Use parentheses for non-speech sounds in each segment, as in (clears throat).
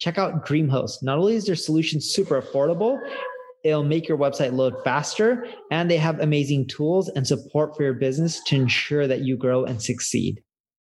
Check out DreamHost. Not only is their solution super affordable, it'll make your website load faster, and they have amazing tools and support for your business to ensure that you grow and succeed.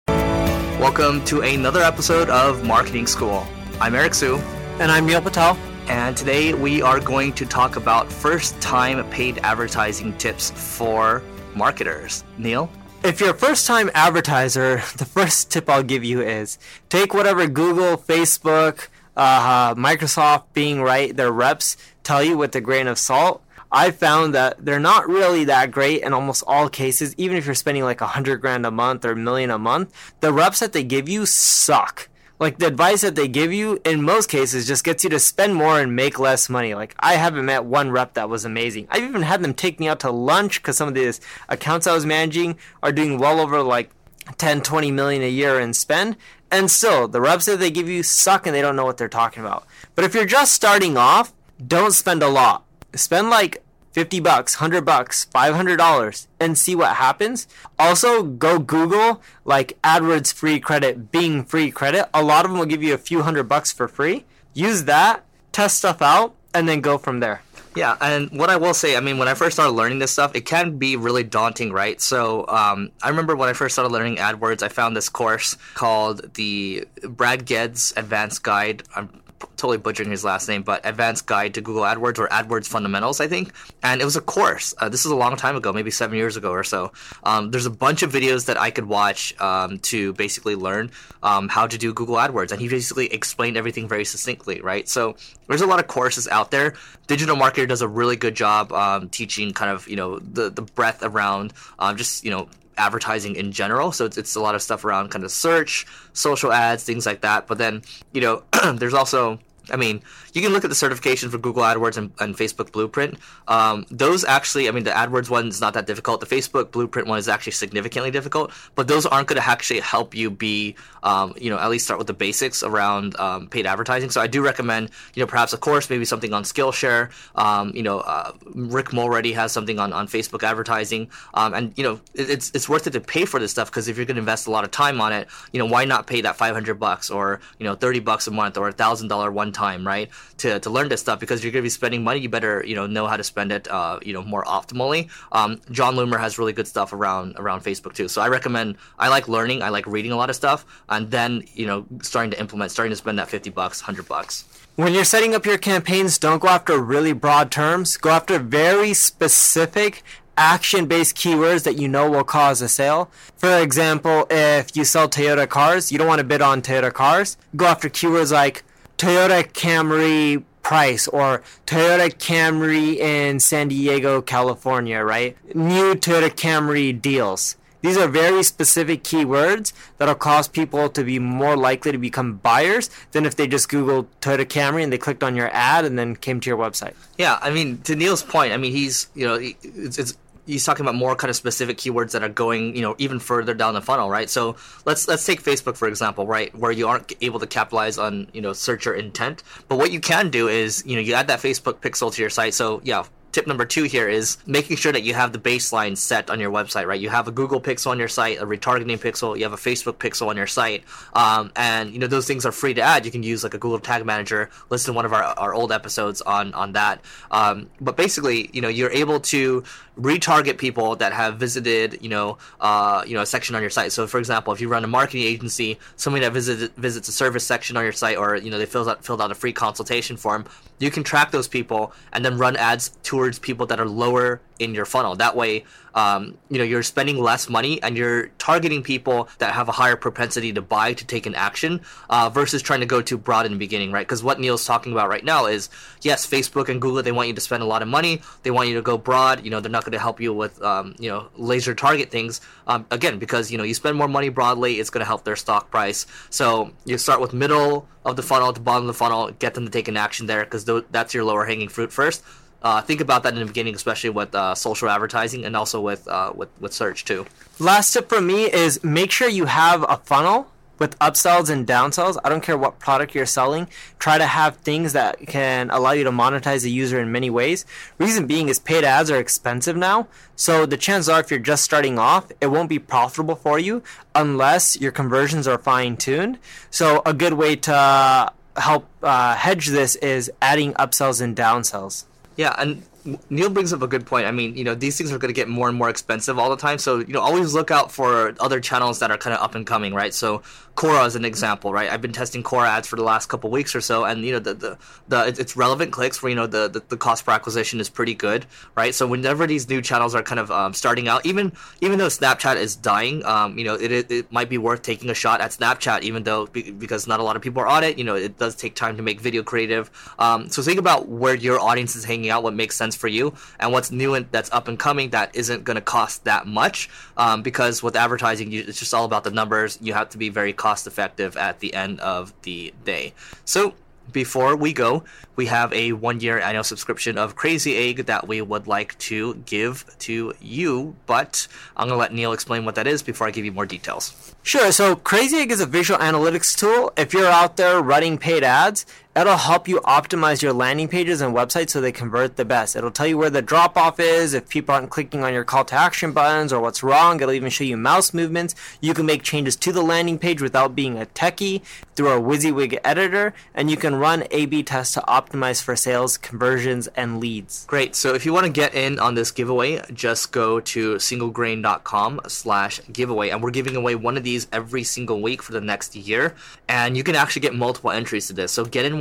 Welcome to another episode of Marketing School. I'm Eric Siu. And I'm Neil Patel. And today we are going to talk about first time paid advertising tips for marketers. Neil? If you're a first time advertiser, the first tip I'll give you is take whatever Google, Facebook, uh, Microsoft, Bing right, their reps tell you with a grain of salt. I found that they're not really that great in almost all cases, even if you're spending like a hundred grand a month or a million a month. The reps that they give you suck like the advice that they give you in most cases just gets you to spend more and make less money. Like I haven't met one rep that was amazing. I've even had them take me out to lunch because some of these accounts I was managing are doing well over like 10, 20 million a year in spend. And still, the reps that they give you suck and they don't know what they're talking about. But if you're just starting off, don't spend a lot. Spend like 50 bucks, 100 bucks, $500 and see what happens. Also, go Google like AdWords free credit, Bing free credit. A lot of them will give you a few hundred bucks for free. Use that, test stuff out, and then go from there. Yeah, and what I will say, I mean, when I first started learning this stuff, it can be really daunting, right? So um, I remember when I first started learning AdWords, I found this course called the Brad Geddes Advanced Guide. I'm totally butchering his last name, but Advanced Guide to Google AdWords or AdWords Fundamentals, I think. And it was a course. Uh, this is a long time ago, maybe seven years ago or so. Um, there's a bunch of videos that I could watch um, to basically learn um, how to do Google AdWords. And he basically explained everything very succinctly, right? So there's a lot of courses out there. Digital Marketer does a really good job um, teaching kind of, you know, the, the breadth around um, just, you know, advertising in general. So it's, it's a lot of stuff around kind of search, social ads, things like that. But then, you know, (clears throat) there's also I mean, you can look at the certification for Google AdWords and, and Facebook Blueprint. Um, those actually, I mean, the AdWords one is not that difficult. The Facebook Blueprint one is actually significantly difficult, but those aren't going to actually help you be, um, you know, at least start with the basics around um, paid advertising. So I do recommend, you know, perhaps a course, maybe something on Skillshare. Um, you know, uh, Rick Mulready has something on, on Facebook advertising, um, and you know, it, it's it's worth it to pay for this stuff because if you're going to invest a lot of time on it, you know, why not pay that 500 bucks or you know, 30 bucks a month or a thousand dollar one time, right? To, to learn this stuff because you're going to be spending money, you better you know know how to spend it uh, you know more optimally. Um, Jon Loomer has really good stuff around around Facebook too, so I recommend. I like learning, I like reading a lot of stuff, and then you know starting to implement, starting to spend that fifty bucks, hundred bucks. When you're setting up your campaigns, don't go after really broad terms. Go after very specific action based keywords that you know will cause a sale. For example, if you sell Toyota cars, you don't want to bid on Toyota cars. Go after keywords like Toyota Camry price or Toyota Camry in San Diego, California, right? New Toyota Camry deals. These are very specific keywords that'll cause people to be more likely to become buyers than if they just Googled Toyota Camry and they clicked on your ad and then came to your website. Yeah, I mean, to Neil's point, I mean, he's, you know, it's, it's he's talking about more kind of specific keywords that are going, you know, even further down the funnel, right? So let's let's take Facebook for example, right, where you aren't able to capitalize on you know searcher intent, but what you can do is you know you add that Facebook pixel to your site. So yeah, tip number two here is making sure that you have the baseline set on your website, right? You have a Google pixel on your site, a retargeting pixel, you have a Facebook pixel on your site, um, and you know those things are free to add. You can use like a Google Tag Manager. Listen to one of our, our old episodes on on that. Um, but basically, you know, you're able to retarget people that have visited, you know, uh, you know, a section on your site. So, for example, if you run a marketing agency, somebody that visits visits a service section on your site, or you know, they filled out filled out a free consultation form, you can track those people and then run ads towards people that are lower in your funnel. That way, um, you know you're spending less money and you're targeting people that have a higher propensity to buy to take an action uh, versus trying to go too broad in the beginning, right? Because what Neil's talking about right now is yes, Facebook and Google they want you to spend a lot of money, they want you to go broad. You know they're not going to help you with um, you know laser target things um, again because you know you spend more money broadly, it's going to help their stock price. So you start with middle of the funnel to bottom of the funnel, get them to take an action there because th- that's your lower hanging fruit first. Uh, think about that in the beginning, especially with uh, social advertising and also with, uh, with with search too. Last tip for me is make sure you have a funnel with upsells and downsells. I don't care what product you're selling. Try to have things that can allow you to monetize the user in many ways. Reason being is paid ads are expensive now. So the chances are if you're just starting off, it won't be profitable for you unless your conversions are fine tuned. So a good way to help uh, hedge this is adding upsells and downsells. Yeah, and Neil brings up a good point. I mean, you know, these things are going to get more and more expensive all the time. So, you know, always look out for other channels that are kind of up and coming, right? So, Quora is an example, right? I've been testing Quora ads for the last couple weeks or so, and you know, the the, the it's relevant clicks where you know the, the, the cost per acquisition is pretty good, right? So whenever these new channels are kind of um, starting out, even even though Snapchat is dying, um, you know, it, it, it might be worth taking a shot at Snapchat, even though because not a lot of people are on it. You know, it does take time to make video creative. Um, so think about where your audience is hanging out, what makes sense for you, and what's new and that's up and coming that isn't going to cost that much. Um, because with advertising, you, it's just all about the numbers. You have to be very cost effective at the end of the day. So before we go, we have a one year annual subscription of Crazy Egg that we would like to give to you, but I'm going to let Neil explain what that is before I give you more details. Sure. So Crazy Egg is a visual analytics tool. If you're out there running paid ads, it'll help you optimize your landing pages and websites so they convert the best. It'll tell you where the drop off is, if people aren't clicking on your call to action buttons or what's wrong. It'll even show you mouse movements. You can make changes to the landing page without being a techie through a WYSIWYG editor, and you can run A B tests to optimize for sales, conversions, and leads. Great. So if you want to get in on this giveaway, just go to singlegrain.com slash giveaway, and we're giving away one of these every single week for the next year. And you can actually get multiple entries to this. So get in